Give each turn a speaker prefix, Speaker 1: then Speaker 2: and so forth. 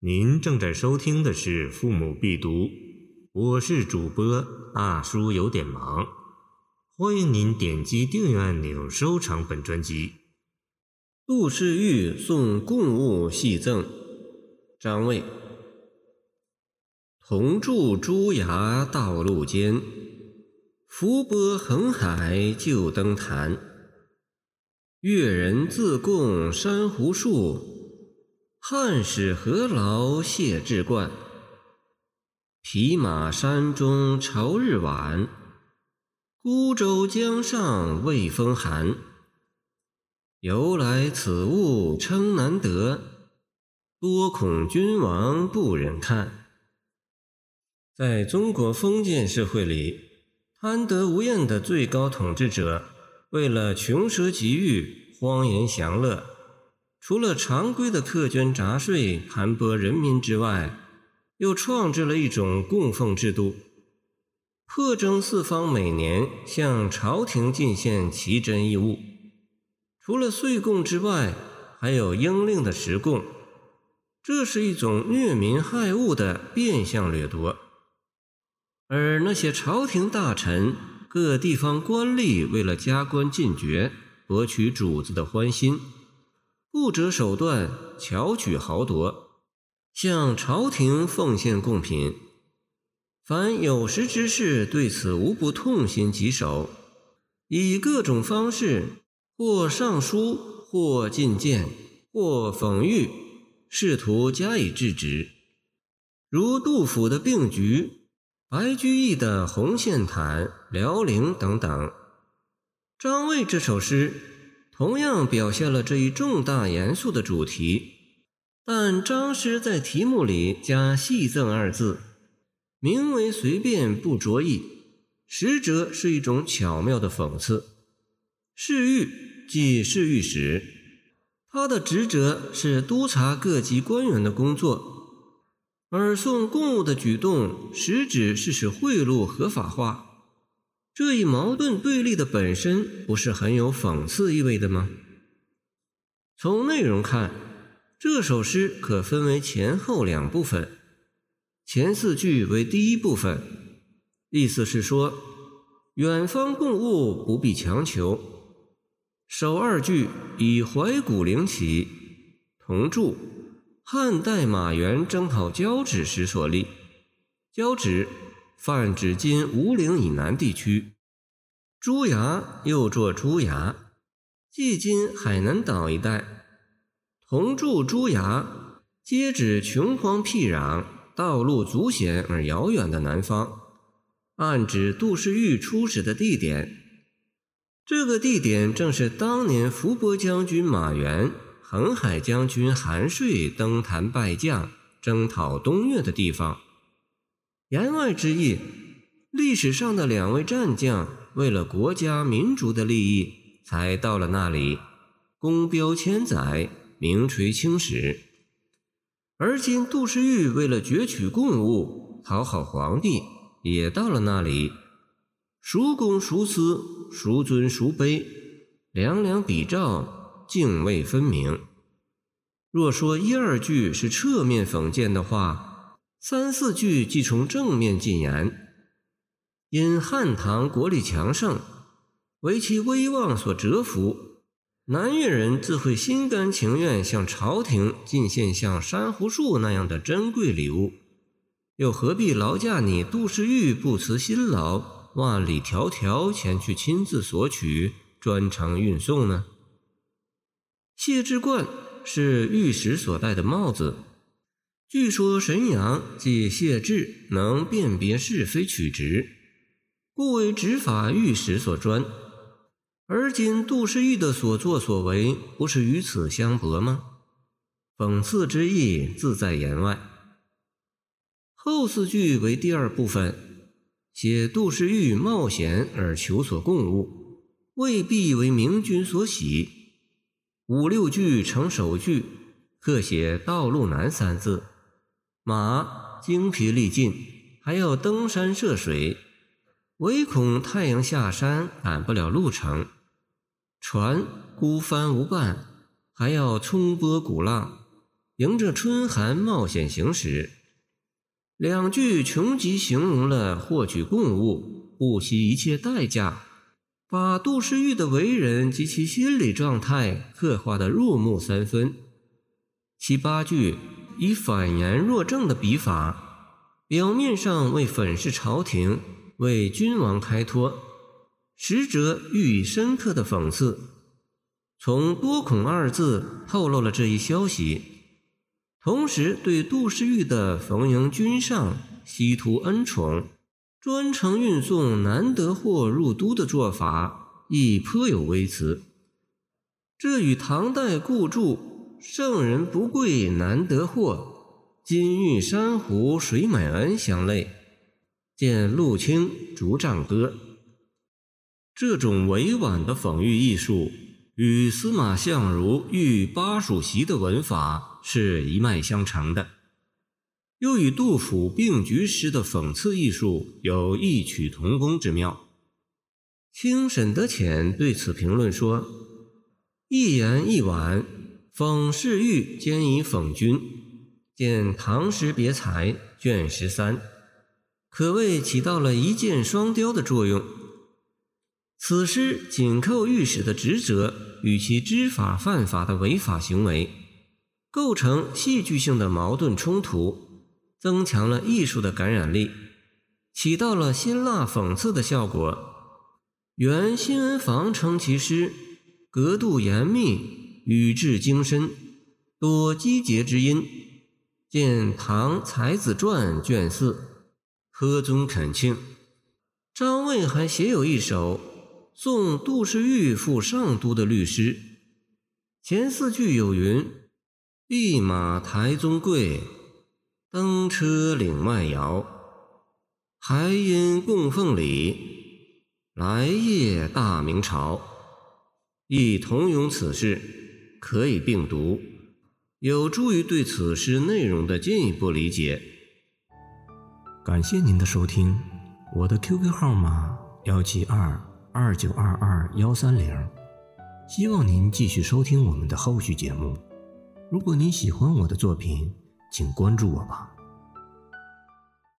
Speaker 1: 您正在收听的是《父母必读》，我是主播大叔，有点忙。欢迎您点击订阅按钮，收藏本专辑。
Speaker 2: 杜氏玉送贡物细赠，张卫。同住朱崖道路间，浮波横海旧登坛。越人自贡珊瑚树。汉使何劳谢志冠？匹马山中朝日晚，孤舟江上未风寒。由来此物称难得，多恐君王不忍看。在中国封建社会里，贪得无厌的最高统治者，为了穷奢极欲、荒淫享乐。除了常规的苛捐杂税、盘剥人民之外，又创制了一种供奉制度，破征四方每年向朝廷进献奇珍异物。除了岁贡之外，还有应令的实贡，这是一种虐民害物的变相掠夺。而那些朝廷大臣、各地方官吏，为了加官进爵，博取主子的欢心。不择手段，巧取豪夺，向朝廷奉献贡品。凡有识之士，对此无不痛心疾首，以各种方式，或上书，或进谏，或讽喻，试图加以制止。如杜甫的《病菊》，白居易的《红线毯》《辽宁》等等。张卫这首诗。同样表现了这一重大严肃的主题，但张师在题目里加“戏赠”二字，名为随便不着意，实则是一种巧妙的讽刺。侍御即侍御史，他的职责是督察各级官员的工作，而送贡物的举动，实质是使贿赂合法化。这一矛盾对立的本身不是很有讽刺意味的吗？从内容看，这首诗可分为前后两部分。前四句为第一部分，意思是说，远方贡物不必强求。首二句以怀古灵起，同注汉代马援征讨交趾时所立，交趾。泛指今吴岭以南地区，朱崖又作朱崖，即今海南岛一带。同住朱崖，皆指穷荒僻壤、道路阻险而遥远的南方，暗指杜氏玉出使的地点。这个地点正是当年伏波将军马援、横海将军韩遂登坛拜将、征讨东越的地方。言外之意，历史上的两位战将为了国家民族的利益，才到了那里，功标千载，名垂青史。而今杜氏玉为了攫取贡物，讨好皇帝，也到了那里，孰公孰私，孰尊孰卑，两两比照，泾渭分明。若说一二句是侧面讽谏的话，三四句即从正面进言，因汉唐国力强盛，为其威望所折服，南越人自会心甘情愿向朝廷进献像珊瑚树那样的珍贵礼物，又何必劳驾你杜氏玉不辞辛劳，万里迢迢前去亲自索取，专程运送呢？谢之冠是玉石所戴的帽子。据说神阳即谢志能辨别是非曲直，故为执法御史所专。而今杜诗玉的所作所为，不是与此相悖吗？讽刺之意自在言外。后四句为第二部分，写杜氏玉冒险而求索共物，未必为明君所喜。五六句成首句，各写“道路难”三字。马精疲力尽，还要登山涉水，唯恐太阳下山赶不了路程；船孤帆无伴，还要冲波鼓浪，迎着春寒冒险行驶。两句穷极形容了获取贡物不惜一切代价，把杜诗玉的为人及其心理状态刻画得入木三分。七八句以反言若正的笔法，表面上为粉饰朝廷、为君王开脱，实则寓意深刻的讽刺。从“多孔”二字透露了这一消息。同时，对杜诗玉的逢迎君上、西图恩宠、专程运送难得货入都的做法，亦颇有微词。这与唐代故注“圣人不贵难得货，金玉珊瑚谁买恩”相类。见陆清《竹杖歌》。这种委婉的讽喻艺术。与司马相如遇巴蜀檄的文法是一脉相承的，又与杜甫并举诗的讽刺艺术有异曲同工之妙。清沈德潜对此评论说：“一言一婉，讽世欲兼以讽君。”见《唐诗别裁》卷十三，可谓起到了一箭双雕的作用。此诗紧扣御史的职责与其知法犯法的违法行为，构成戏剧性的矛盾冲突，增强了艺术的感染力，起到了辛辣讽刺的效果。原新闻房称其诗格度严密，语质精深，多积节之音。见《唐才子传》卷四，柯宗恳庆。张卫还写有一首。送杜氏玉赴上都的律诗，前四句有云：“弼马台宗贵，登车岭外遥。还因供奉礼，来谒大明朝。”亦同咏此事，可以并读，有助于对此诗内容的进一步理解。
Speaker 1: 感谢您的收听，我的 QQ 号码幺七二。二九二二幺三零，希望您继续收听我们的后续节目。如果您喜欢我的作品，请关注我吧。